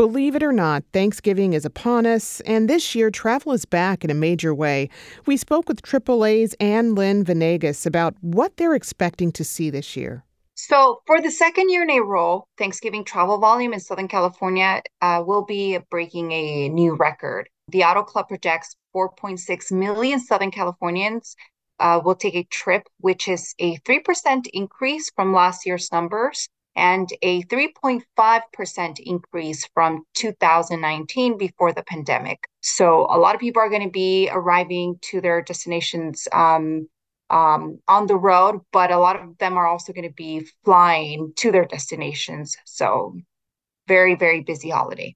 Believe it or not, Thanksgiving is upon us, and this year travel is back in a major way. We spoke with AAA's Anlleyn Venegas about what they're expecting to see this year. So, for the second year in a row, Thanksgiving travel volume in Southern California uh, will be breaking a new record. The Auto Club projects 4.6 million Southern Californians uh, will take a trip, which is a 3% increase from last year's numbers and a 3.5% increase from 2019 before the pandemic. So a lot of people are going to be arriving to their destinations um, um, on the road, but a lot of them are also going to be flying to their destinations. So very, very busy holiday.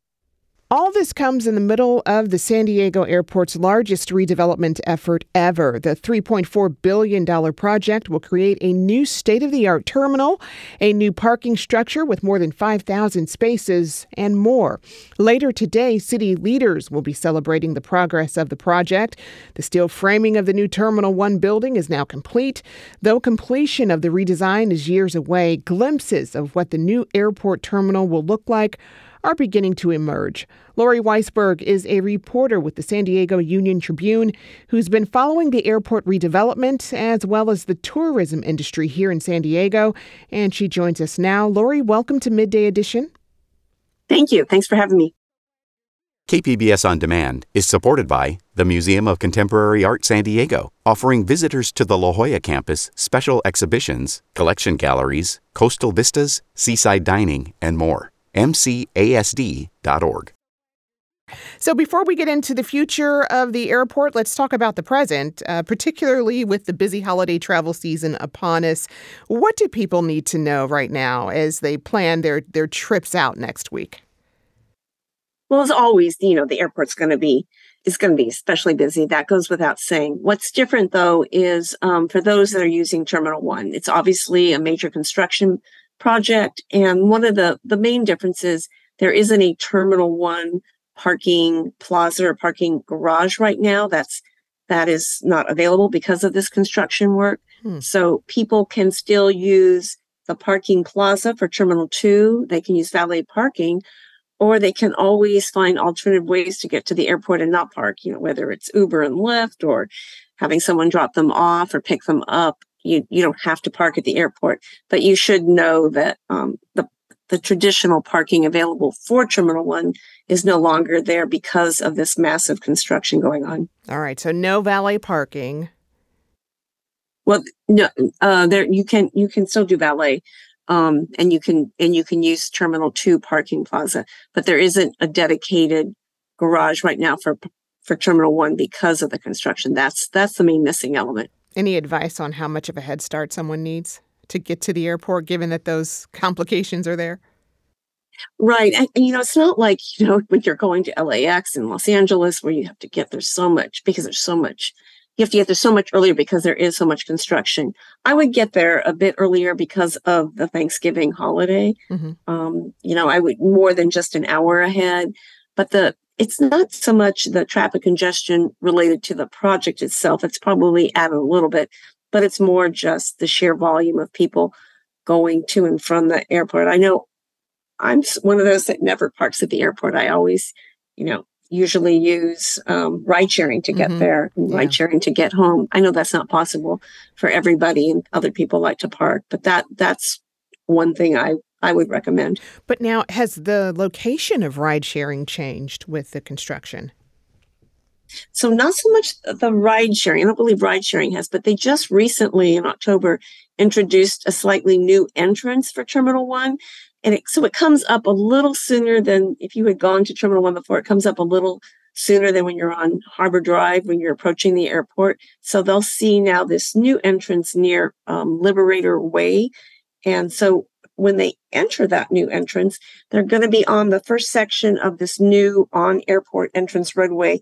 All this comes in the middle of the San Diego airport's largest redevelopment effort ever. The $3.4 billion project will create a new state of the art terminal, a new parking structure with more than 5,000 spaces, and more. Later today, city leaders will be celebrating the progress of the project. The steel framing of the new Terminal 1 building is now complete. Though completion of the redesign is years away, glimpses of what the new airport terminal will look like are beginning to emerge. Lori Weisberg is a reporter with the San Diego Union Tribune who's been following the airport redevelopment as well as the tourism industry here in San Diego, and she joins us now. Lori, welcome to Midday Edition. Thank you. Thanks for having me. KPBS On Demand is supported by the Museum of Contemporary Art San Diego, offering visitors to the La Jolla campus special exhibitions, collection galleries, coastal vistas, seaside dining, and more mcasd.org. So, before we get into the future of the airport, let's talk about the present, uh, particularly with the busy holiday travel season upon us. What do people need to know right now as they plan their, their trips out next week? Well, as always, you know, the airport's going to be is going to be especially busy. That goes without saying. What's different, though, is um, for those that are using Terminal One, it's obviously a major construction project. And one of the, the main differences, there isn't a terminal one parking plaza or parking garage right now. That's, that is not available because of this construction work. Hmm. So people can still use the parking plaza for terminal two. They can use valet parking or they can always find alternative ways to get to the airport and not park, you know, whether it's Uber and Lyft or having someone drop them off or pick them up you you don't have to park at the airport, but you should know that um, the the traditional parking available for Terminal One is no longer there because of this massive construction going on. All right, so no valet parking. Well, no, uh, there you can you can still do valet, um, and you can and you can use Terminal Two parking plaza, but there isn't a dedicated garage right now for for Terminal One because of the construction. That's that's the main missing element. Any advice on how much of a head start someone needs to get to the airport, given that those complications are there? Right. And, you know, it's not like, you know, when you're going to LAX and Los Angeles where you have to get there so much because there's so much, you have to get there so much earlier because there is so much construction. I would get there a bit earlier because of the Thanksgiving holiday. Mm-hmm. Um, you know, I would more than just an hour ahead. But the it's not so much the traffic congestion related to the project itself. It's probably added a little bit, but it's more just the sheer volume of people going to and from the airport. I know I'm one of those that never parks at the airport. I always, you know, usually use um, ride sharing to get mm-hmm. there and yeah. ride sharing to get home. I know that's not possible for everybody and other people like to park, but that that's one thing I I would recommend. But now, has the location of ride sharing changed with the construction? So, not so much the ride sharing. I don't believe ride sharing has, but they just recently in October introduced a slightly new entrance for Terminal One. And it, so it comes up a little sooner than if you had gone to Terminal One before. It comes up a little sooner than when you're on Harbor Drive when you're approaching the airport. So they'll see now this new entrance near um, Liberator Way. And so when they enter that new entrance, they're going to be on the first section of this new on airport entrance roadway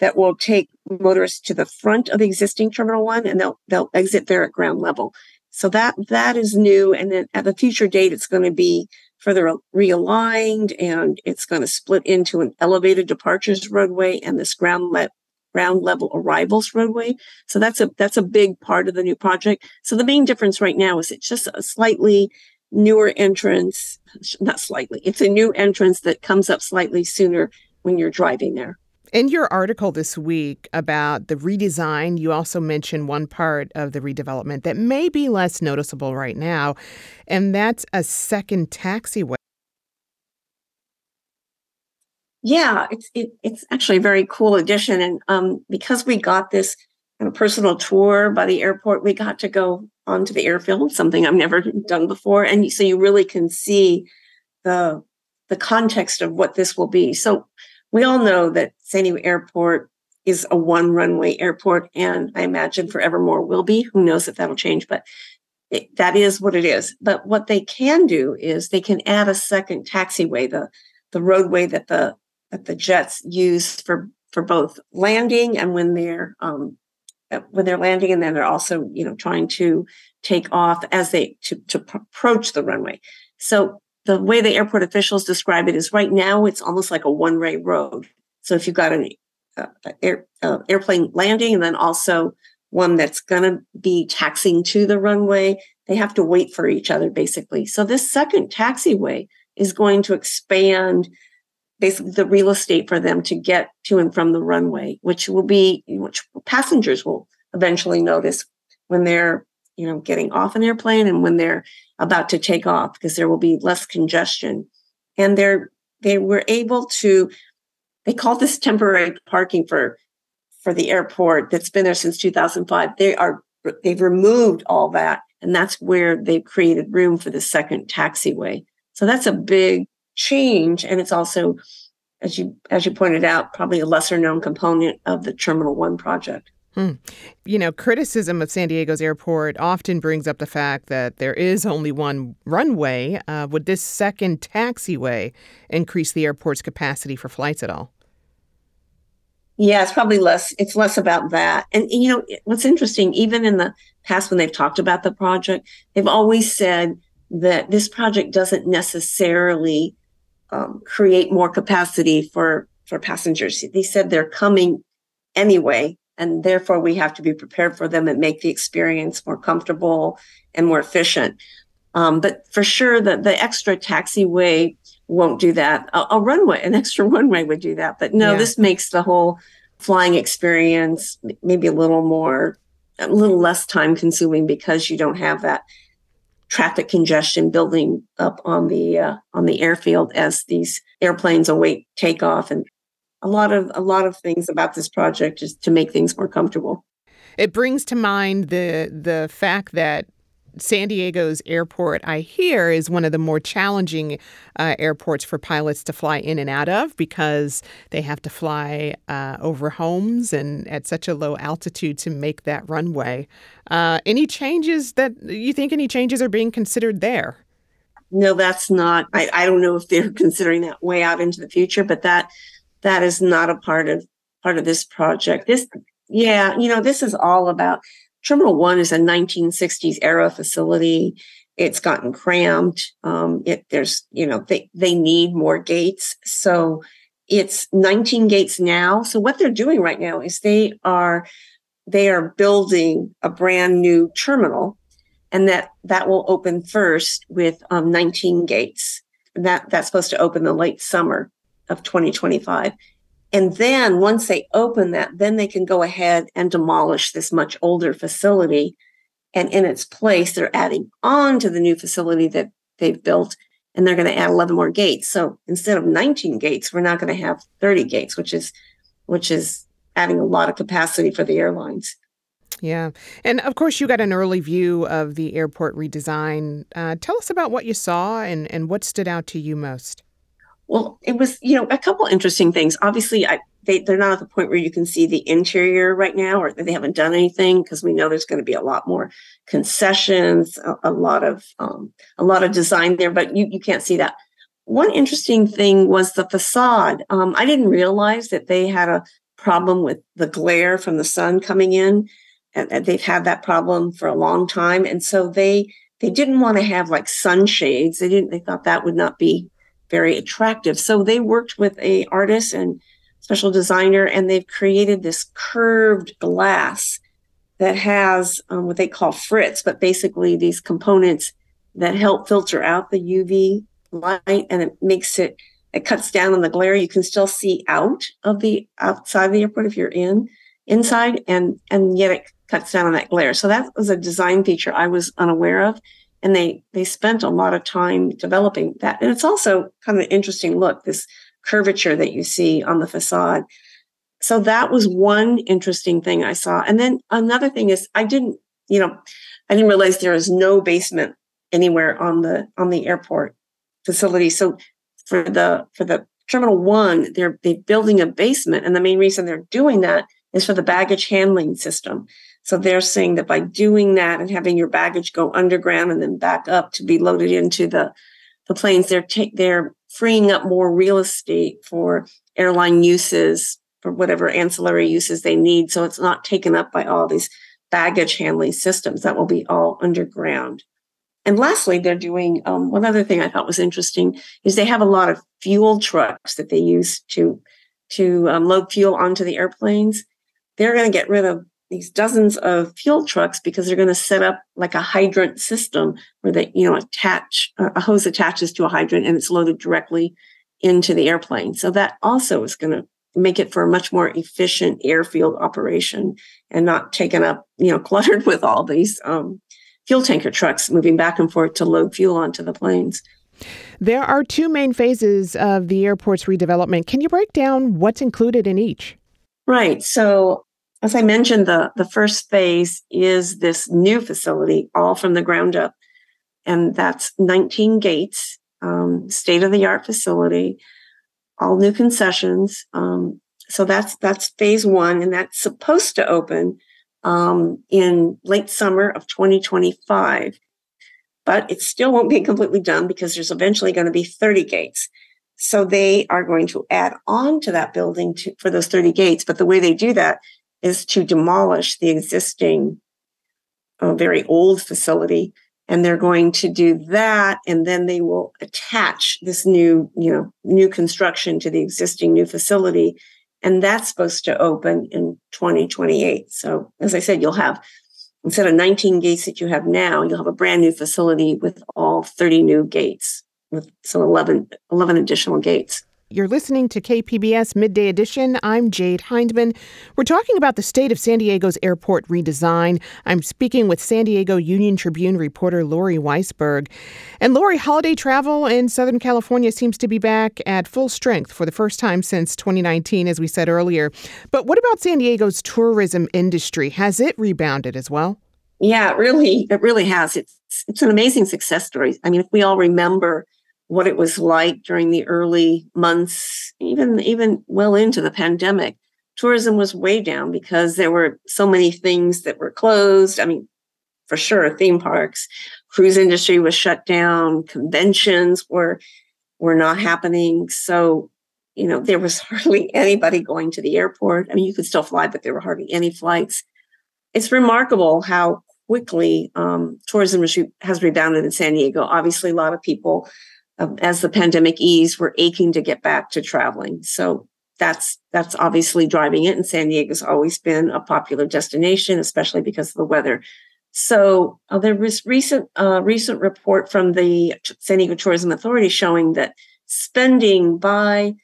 that will take motorists to the front of the existing terminal one and they'll they'll exit there at ground level. So that that is new, and then at a future date, it's going to be further realigned, and it's going to split into an elevated departures roadway and this ground le- ground level arrivals roadway. So that's a that's a big part of the new project. So the main difference right now is it's just a slightly newer entrance, not slightly. It's a new entrance that comes up slightly sooner when you're driving there. In your article this week about the redesign, you also mentioned one part of the redevelopment that may be less noticeable right now, and that's a second taxiway. Yeah, it's it, it's actually a very cool addition, and um, because we got this of personal tour by the airport, we got to go onto the airfield, something I've never done before, and so you really can see the the context of what this will be. So we all know that San Diego Airport is a one runway airport, and I imagine forevermore will be. Who knows if that'll change, but it, that is what it is. But what they can do is they can add a second taxiway, the the roadway that the that the jets use for for both landing and when they're um, when they're landing, and then they're also you know trying to take off as they to to approach the runway. So the way the airport officials describe it is right now it's almost like a one way road. So if you've got an uh, air, uh, airplane landing and then also one that's going to be taxiing to the runway, they have to wait for each other basically. So this second taxiway is going to expand basically the real estate for them to get to and from the runway, which will be which passengers will eventually notice when they're you know getting off an airplane and when they're about to take off because there will be less congestion. And they're they were able to they call this temporary parking for for the airport that's been there since 2005. They are they've removed all that and that's where they've created room for the second taxiway. So that's a big change and it's also as you as you pointed out probably a lesser known component of the Terminal 1 project. Hmm. You know, criticism of San Diego's airport often brings up the fact that there is only one runway. Uh, would this second taxiway increase the airport's capacity for flights at all? Yeah, it's probably less. It's less about that. And, you know, what's interesting, even in the past when they've talked about the project, they've always said that this project doesn't necessarily um, create more capacity for for passengers. They said they're coming anyway and therefore we have to be prepared for them and make the experience more comfortable and more efficient. Um, but for sure, the, the extra taxiway won't do that. A, a, runway, an extra runway would do that. But no, yeah. this makes the whole flying experience maybe a little more, a little less time consuming because you don't have that traffic congestion building up on the uh, on the airfield as these airplanes await takeoff and a lot of a lot of things about this project is to make things more comfortable. It brings to mind the the fact that San Diego's airport, I hear, is one of the more challenging uh, airports for pilots to fly in and out of because they have to fly uh, over homes and at such a low altitude to make that runway. Uh, any changes that you think any changes are being considered there? No, that's not. I, I don't know if they're considering that way out into the future, but that that is not a part of part of this project. This, yeah, you know, this is all about Terminal One is a 1960s era facility. It's gotten cramped. Um, it, there's, you know, they they need more gates. So it's 19 gates now. So what they're doing right now is they are they are building a brand new terminal, and that that will open first with um, 19 gates. And that that's supposed to open the late summer of 2025. And then once they open that, then they can go ahead and demolish this much older facility. And in its place, they're adding on to the new facility that they've built, and they're going to add 11 more gates. So instead of 19 gates, we're not going to have 30 gates, which is which is adding a lot of capacity for the airlines. Yeah. And of course, you got an early view of the airport redesign. Uh, tell us about what you saw and, and what stood out to you most. Well, it was, you know, a couple interesting things. Obviously, I, they, they're not at the point where you can see the interior right now, or they haven't done anything because we know there's going to be a lot more concessions, a, a lot of um, a lot of design there, but you, you can't see that. One interesting thing was the facade. Um, I didn't realize that they had a problem with the glare from the sun coming in. and they've had that problem for a long time. And so they they didn't want to have like sunshades. They didn't. They thought that would not be very attractive. So they worked with a artist and special designer, and they've created this curved glass that has um, what they call frits, but basically these components that help filter out the UV light, and it makes it it cuts down on the glare. You can still see out of the outside of the airport if you're in inside, and and yet it cuts down on that glare. So that was a design feature I was unaware of. And they they spent a lot of time developing that. And it's also kind of an interesting look, this curvature that you see on the facade. So that was one interesting thing I saw. And then another thing is I didn't, you know, I didn't realize there is no basement anywhere on the on the airport facility. So for the for the terminal one, they're they're building a basement. And the main reason they're doing that is for the baggage handling system. So they're saying that by doing that and having your baggage go underground and then back up to be loaded into the, the planes, they're take they're freeing up more real estate for airline uses for whatever ancillary uses they need. So it's not taken up by all these baggage handling systems that will be all underground. And lastly, they're doing um, one other thing I thought was interesting is they have a lot of fuel trucks that they use to to um, load fuel onto the airplanes. They're going to get rid of these dozens of fuel trucks because they're going to set up like a hydrant system where they, you know, attach a hose attaches to a hydrant and it's loaded directly into the airplane. So that also is going to make it for a much more efficient airfield operation and not taken up, you know, cluttered with all these um, fuel tanker trucks moving back and forth to load fuel onto the planes. There are two main phases of the airport's redevelopment. Can you break down what's included in each? Right. So as I mentioned, the, the first phase is this new facility, all from the ground up. And that's 19 gates, um, state of the art facility, all new concessions. Um, so that's that's phase one, and that's supposed to open um, in late summer of 2025. But it still won't be completely done because there's eventually going to be 30 gates. So they are going to add on to that building to, for those 30 gates. But the way they do that is to demolish the existing uh, very old facility and they're going to do that and then they will attach this new you know new construction to the existing new facility and that's supposed to open in 2028 so as i said you'll have instead of 19 gates that you have now you'll have a brand new facility with all 30 new gates with some 11 11 additional gates you're listening to KPBS Midday Edition. I'm Jade Hindman. We're talking about the state of San Diego's airport redesign. I'm speaking with San Diego Union Tribune reporter Lori Weisberg. And Lori, holiday travel in Southern California seems to be back at full strength for the first time since 2019, as we said earlier. But what about San Diego's tourism industry? Has it rebounded as well? Yeah, it really, it really has. It's it's an amazing success story. I mean, if we all remember what it was like during the early months, even even well into the pandemic. Tourism was way down because there were so many things that were closed. I mean, for sure, theme parks, cruise industry was shut down, conventions were were not happening. So, you know, there was hardly anybody going to the airport. I mean, you could still fly, but there were hardly any flights. It's remarkable how quickly um, tourism has rebounded in San Diego. Obviously, a lot of people as the pandemic eased, we're aching to get back to traveling. So that's that's obviously driving it. And San Diego's always been a popular destination, especially because of the weather. So uh, there was recent uh, recent report from the San Diego Tourism Authority showing that spending by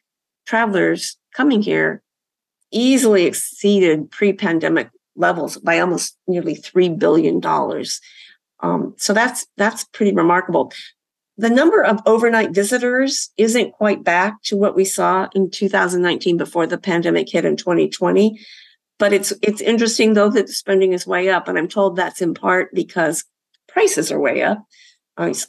travelers coming here easily exceeded pre-pandemic levels by almost nearly three billion dollars. Um, so that's that's pretty remarkable the number of overnight visitors isn't quite back to what we saw in 2019 before the pandemic hit in 2020 but it's it's interesting though that the spending is way up and i'm told that's in part because prices are way up.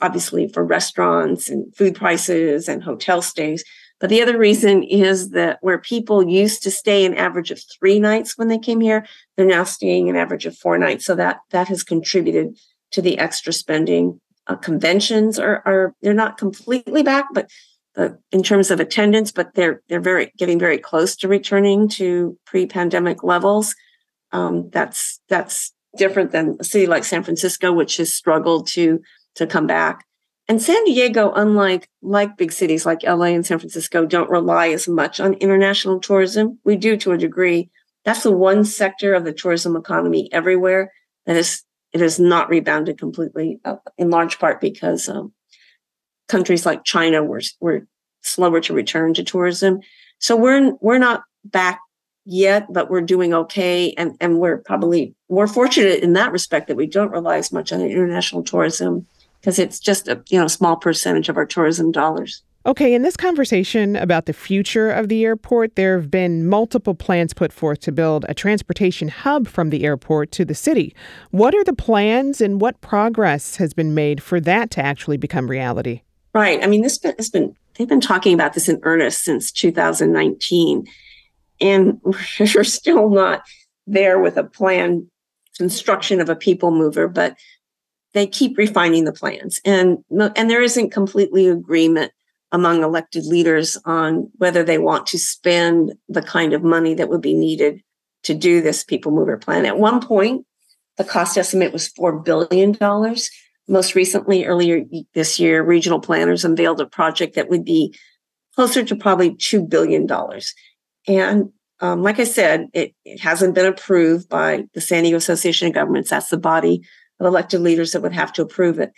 Obviously for restaurants and food prices and hotel stays. But the other reason is that where people used to stay an average of three nights when they came here they're now staying an average of four nights. So that that has contributed to the extra spending uh, conventions are are they're not completely back, but in terms of attendance, but they're they're very getting very close to returning to pre-pandemic levels. Um, that's that's different than a city like San Francisco, which has struggled to to come back. And San Diego, unlike like big cities like LA and San Francisco, don't rely as much on international tourism. We do to a degree. That's the one sector of the tourism economy everywhere that is it has not rebounded completely, uh, in large part because um, countries like China were were slower to return to tourism. So we're we're not back yet, but we're doing okay, and and we're probably more fortunate in that respect that we don't rely as much on international tourism because it's just a you know small percentage of our tourism dollars. Okay, in this conversation about the future of the airport, there have been multiple plans put forth to build a transportation hub from the airport to the city. What are the plans and what progress has been made for that to actually become reality? Right. I mean, this has been, they've been talking about this in earnest since 2019, and we're still not there with a plan construction of a people mover, but they keep refining the plans. And, and there isn't completely agreement among elected leaders on whether they want to spend the kind of money that would be needed to do this people mover plan. At one point, the cost estimate was $4 billion. Most recently, earlier this year, regional planners unveiled a project that would be closer to probably $2 billion. And um, like I said, it, it hasn't been approved by the San Diego Association of Governments. That's the body of elected leaders that would have to approve it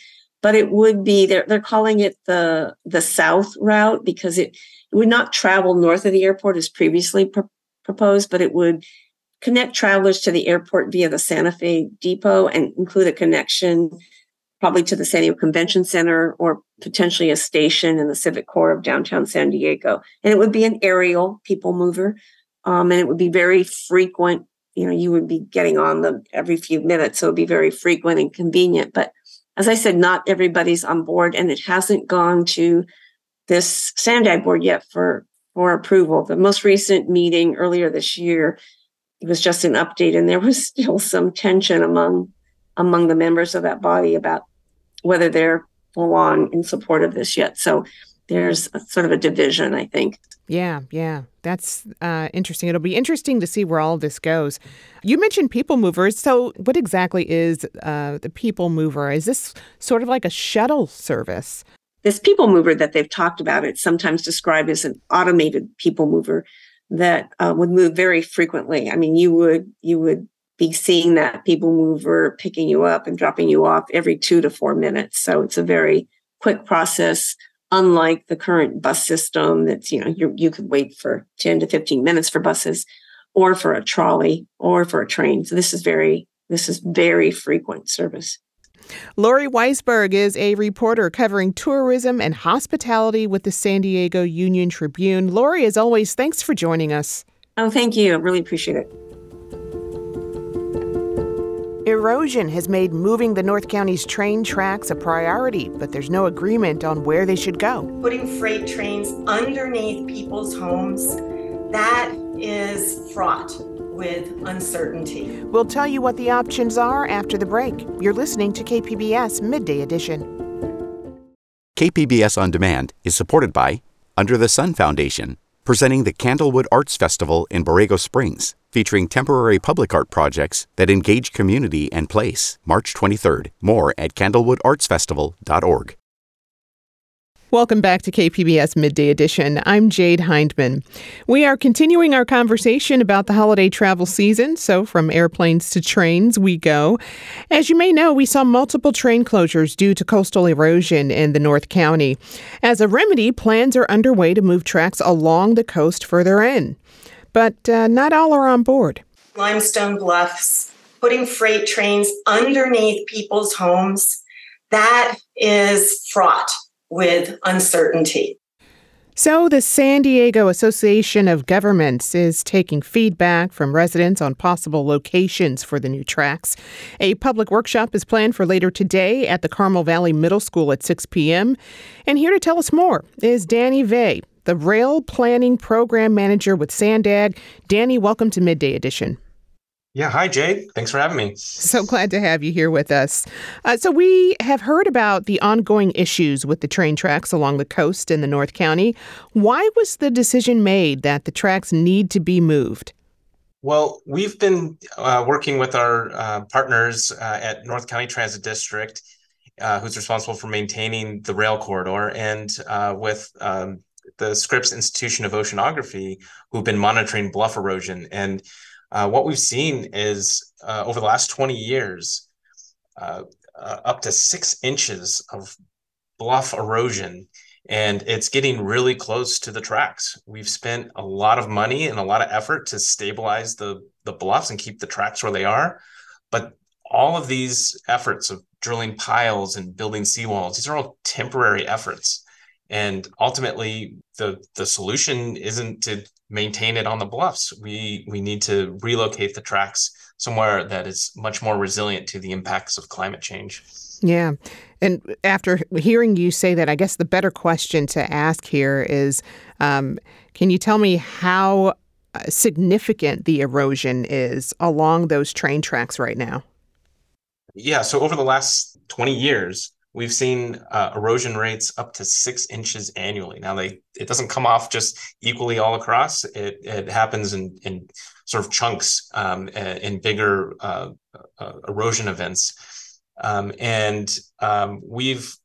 but it would be they're they're calling it the the south route because it, it would not travel north of the airport as previously pr- proposed, but it would connect travelers to the airport via the Santa Fe depot and include a connection probably to the San Diego Convention Center or potentially a station in the civic core of downtown San Diego. And it would be an aerial people mover. Um, and it would be very frequent. You know, you would be getting on them every few minutes. So it would be very frequent and convenient. But as I said, not everybody's on board and it hasn't gone to this SANDAG board yet for, for approval. The most recent meeting earlier this year, it was just an update and there was still some tension among, among the members of that body about whether they're full on in support of this yet. So there's a, sort of a division, I think. Yeah, yeah, that's uh, interesting. It'll be interesting to see where all this goes. You mentioned people movers. So, what exactly is uh, the people mover? Is this sort of like a shuttle service? This people mover that they've talked about, it's sometimes described as an automated people mover that uh, would move very frequently. I mean, you would you would be seeing that people mover picking you up and dropping you off every two to four minutes. So it's a very quick process unlike the current bus system that's you know you you could wait for 10 to 15 minutes for buses or for a trolley or for a train so this is very this is very frequent service Lori Weisberg is a reporter covering tourism and hospitality with the San Diego Union Tribune. Lori, as always, thanks for joining us. Oh, thank you. I really appreciate it. Erosion has made moving the North County's train tracks a priority, but there's no agreement on where they should go. Putting freight trains underneath people's homes, that is fraught with uncertainty. We'll tell you what the options are after the break. You're listening to KPBS Midday Edition. KPBS On Demand is supported by Under the Sun Foundation, presenting the Candlewood Arts Festival in Borrego Springs featuring temporary public art projects that engage community and place. March 23rd. More at candlewoodartsfestival.org. Welcome back to KPBS Midday Edition. I'm Jade Hindman. We are continuing our conversation about the holiday travel season, so from airplanes to trains we go. As you may know, we saw multiple train closures due to coastal erosion in the North County. As a remedy, plans are underway to move tracks along the coast further in but uh, not all are on board. Limestone Bluffs, putting freight trains underneath people's homes, that is fraught with uncertainty. So, the San Diego Association of Governments is taking feedback from residents on possible locations for the new tracks. A public workshop is planned for later today at the Carmel Valley Middle School at 6 p.m. And here to tell us more is Danny Veeh, the Rail Planning Program Manager with Sandag. Danny, welcome to Midday Edition. Yeah, hi, Jade. Thanks for having me. So glad to have you here with us. Uh, so, we have heard about the ongoing issues with the train tracks along the coast in the North County. Why was the decision made that the tracks need to be moved? Well, we've been uh, working with our uh, partners uh, at North County Transit District, uh, who's responsible for maintaining the rail corridor, and uh, with um, the Scripps Institution of Oceanography, who've been monitoring bluff erosion. And uh, what we've seen is uh, over the last 20 years, uh, uh, up to six inches of bluff erosion and it's getting really close to the tracks. We've spent a lot of money and a lot of effort to stabilize the the bluffs and keep the tracks where they are, but all of these efforts of drilling piles and building seawalls, these are all temporary efforts. And ultimately, the the solution isn't to maintain it on the bluffs. We we need to relocate the tracks somewhere that is much more resilient to the impacts of climate change. Yeah. And after hearing you say that, I guess the better question to ask here is um, can you tell me how uh, significant the erosion is along those train tracks right now? Yeah. So over the last 20 years, we've seen uh, erosion rates up to six inches annually. Now, they it doesn't come off just equally all across. It it happens in in sort of chunks um, in bigger uh, uh, erosion events. Um, and um, we've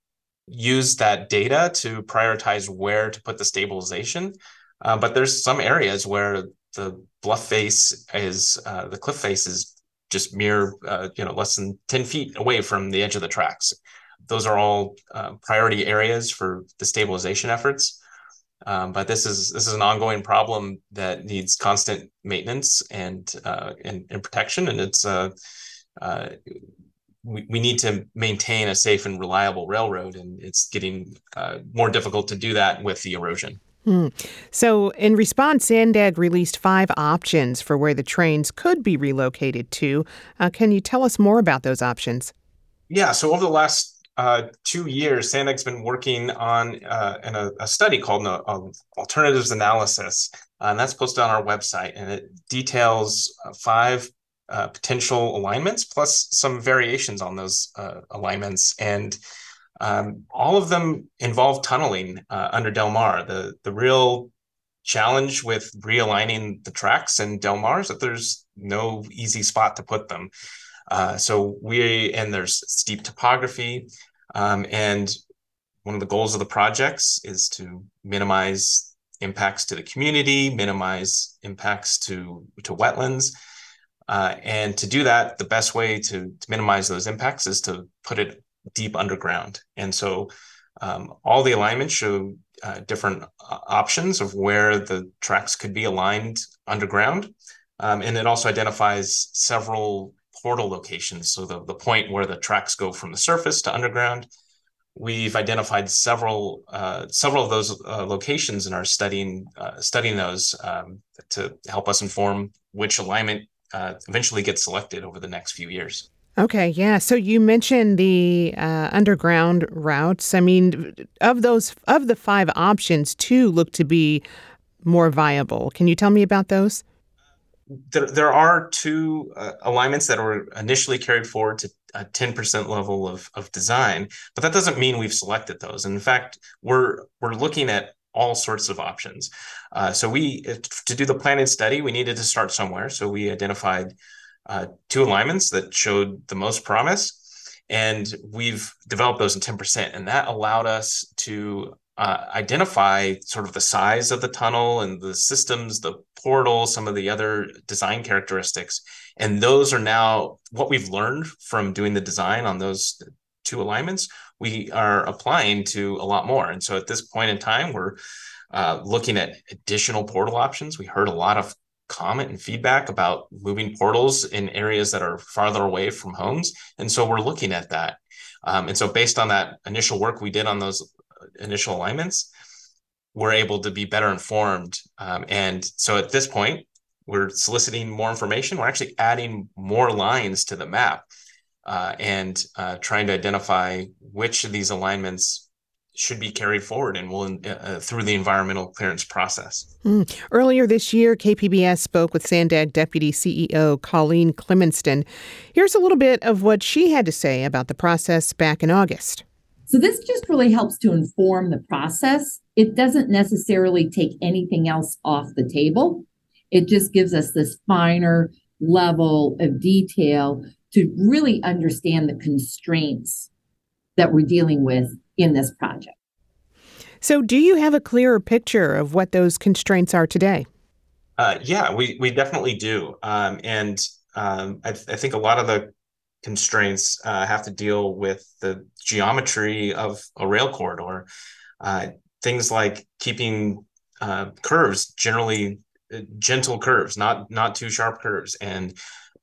used that data to prioritize where to put the stabilization. Uh, but there's some areas where the bluff face is uh, the cliff face is just mere uh, you know less than 10 feet away from the edge of the tracks those are all uh, priority areas for the stabilization efforts um, but this is this is an ongoing problem that needs constant maintenance and uh, and, and, protection and it's uh, we, we need to maintain a safe and reliable railroad, and it's getting uh, more difficult to do that with the erosion. Hmm. So, in response, Sandag released five options for where the trains could be relocated to. Uh, can you tell us more about those options? Yeah. So, over the last uh, two years, Sandag's been working on uh, in a, a, study called an, uh, alternatives analysis, and that's posted on our website, and it details uh, five uh, potential alignments plus some variations on those uh, alignments. And um, all of them involve tunneling uh, under Del Mar. The, the real challenge with realigning the tracks in Del Mar is that there's no easy spot to put them. Uh, so we, and there's steep topography. Um, and one of the goals of the projects is to minimize impacts to the community, minimize impacts to, to wetlands, uh, and to do that, the best way to, to, minimize those impacts is to put it deep underground. And so um, all the alignments show uh, different uh, options of where the tracks could be aligned underground. Um, and it also identifies several portal locations. So the, the point where the tracks go from the surface to underground. We've identified several uh, several of those uh, locations and are studying uh, studying those um, to help us inform which alignment uh, eventually gets selected over the next few years. Okay, yeah. So you mentioned the uh, underground routes. I mean, of those of the five options, two look to be more viable. Can you tell me about those? There, there are two uh, alignments that were initially carried forward to a 10% level of, of design, but that doesn't mean we've selected those. And in fact, we're we're looking at all sorts of options. Uh, so we, to do the planning study, we needed to start somewhere. So we identified uh, two alignments that showed the most promise, and we've developed those in 10%. And that allowed us to uh, identify sort of the size of the tunnel and the systems, the portal, some of the other design characteristics. And those are now what we've learned from doing the design on those two alignments we are applying to a lot more. And so at this point in time, we're uh, looking at additional portal options. We heard a lot of comment and feedback about moving portals in areas that are farther away from homes. And so we're looking at that. Um, and so based on that initial work we did on those initial alignments, we're able to be better informed. Um, and so at this point, we're soliciting more information. We're actually adding more lines to the map uh, and uh, trying to identify which of these alignments should be carried forward and will uh, uh, through the environmental clearance process. Mm. Earlier this year, KPBS spoke with Sandag Deputy CEO Coleen Clementson. Here's a little bit of what she had to say about the process back in August. So this just really helps to inform the process. It doesn't necessarily take anything else off the table. it just gives us this finer level of detail to really understand the constraints that we're dealing with in this project. So, do you have a clearer picture of what those constraints are today? Uh, yeah, we we definitely do, um, and um, I, th- I, think a lot of the constraints uh, have to deal with the geometry of a rail corridor. Uh, things like keeping uh, curves generally uh, gentle curves, not not too sharp curves, and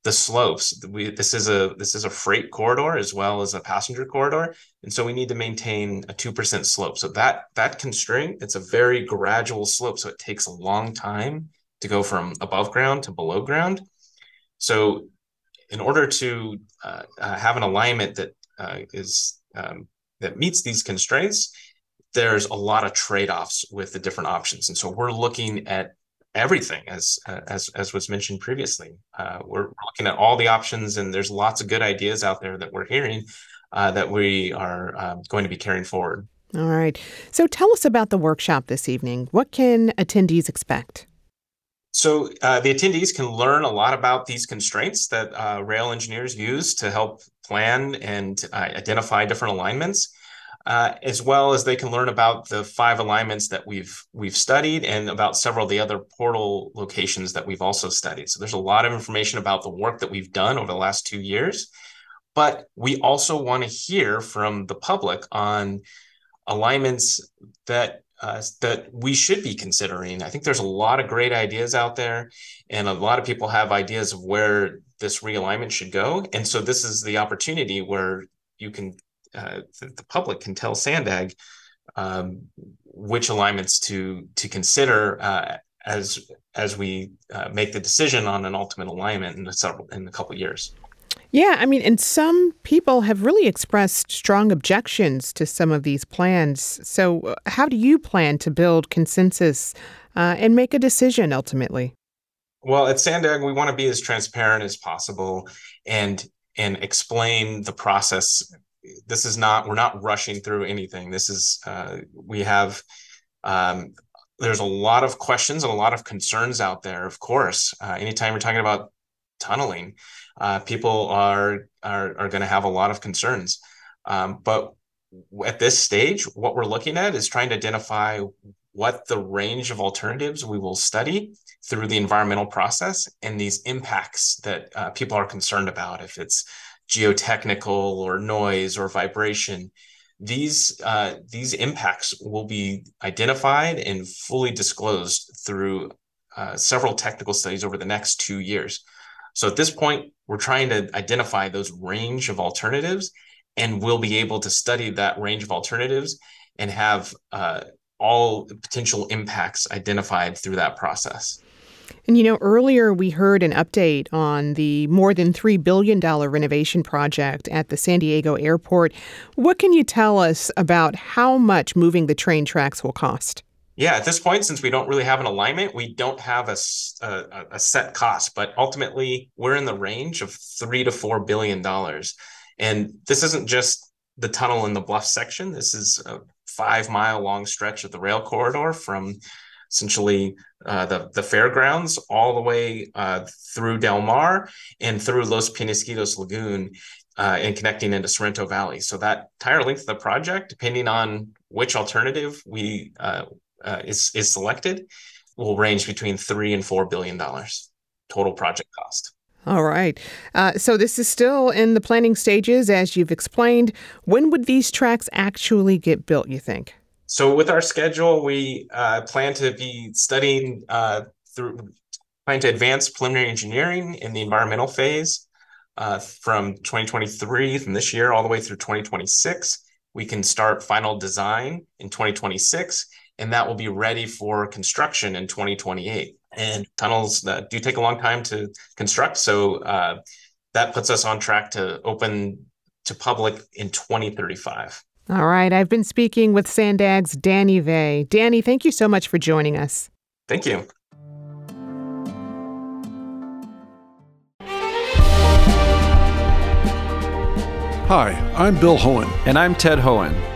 the slopes. We this is a this is a freight corridor as well as a passenger corridor, and so we need to maintain a two percent slope. So that that constraint, it's a very gradual slope, so it takes a long time to go from above ground to below ground. So, in order to uh, uh, have an alignment that uh, is um, that meets these constraints, there's a lot of trade-offs with the different options, and so we're looking at everything as as as was mentioned previously. Uh, we're looking at all the options, and there's lots of good ideas out there that we're hearing uh, that we are um, going to be carrying forward. All right. So tell us about the workshop this evening. What can attendees expect? So uh, the attendees can learn a lot about these constraints that uh, rail engineers use to help plan and uh, identify different alignments, uh, as well as they can learn about the five alignments that we've we've studied and about several of the other portal locations that we've also studied. So there's a lot of information about the work that we've done over the last two years, but we also want to hear from the public on alignments that uh, that we should be considering. I think there's a lot of great ideas out there, and a lot of people have ideas of where this realignment should go. And so this is the opportunity where you can, uh, the, public can tell Sandag um, which alignments to to consider uh, as as we uh, make the decision on an ultimate alignment in a several in a couple years. Yeah, I mean, and some people have really expressed strong objections to some of these plans. So, uh, how do you plan to build consensus uh, and make a decision ultimately? Well, at Sandag, we want to be as transparent as possible and and explain the process. This is not we're not rushing through anything. This is uh, we have um, there's a lot of questions and a lot of concerns out there. Of course, uh, anytime you're talking about tunneling, uh, people are are, are going to have a lot of concerns. Um, but at this stage, what we're looking at is trying to identify what the range of alternatives we will study through the environmental process and these impacts that uh, people are concerned about, if it's geotechnical or noise or vibration. These uh, these impacts will be identified and fully disclosed through uh, several technical studies over the next two years. So at this point, we're trying to identify those range of alternatives, and we'll be able to study that range of alternatives and have uh, all potential impacts identified through that process. And you know, earlier we heard an update on the more than $3 billion renovation project at the San Diego airport. What can you tell us about how much moving the train tracks will cost? Yeah, at this point, since we don't really have an alignment, we don't have a, a, a set cost, but ultimately we're in the range of three to four billion dollars. And this isn't just the tunnel in the bluff section. This is a five mile long stretch of the rail corridor from essentially uh, the, the fairgrounds all the way uh, through Del Mar and through Los Penasquitos Lagoon uh, and connecting into Sorrento Valley. So that entire length of the project, depending on which alternative we uh, uh, is is selected will range between three and four billion dollars total project cost. All right. Uh, so this is still in the planning stages, as you've explained. When would these tracks actually get built? You think? So with our schedule, we uh, plan to be studying uh, through plan to advance preliminary engineering in the environmental phase uh, from 2023 from this year all the way through 2026. We can start final design in 2026 and that will be ready for construction in 2028. And tunnels that do take a long time to construct, so uh, that puts us on track to open to public in 2035. All right, I've been speaking with Sandag's Danny Veeh. Danny, thank you so much for joining us. Thank you. Hi, I'm Bill Hoehn. And I'm Ted Hoehn.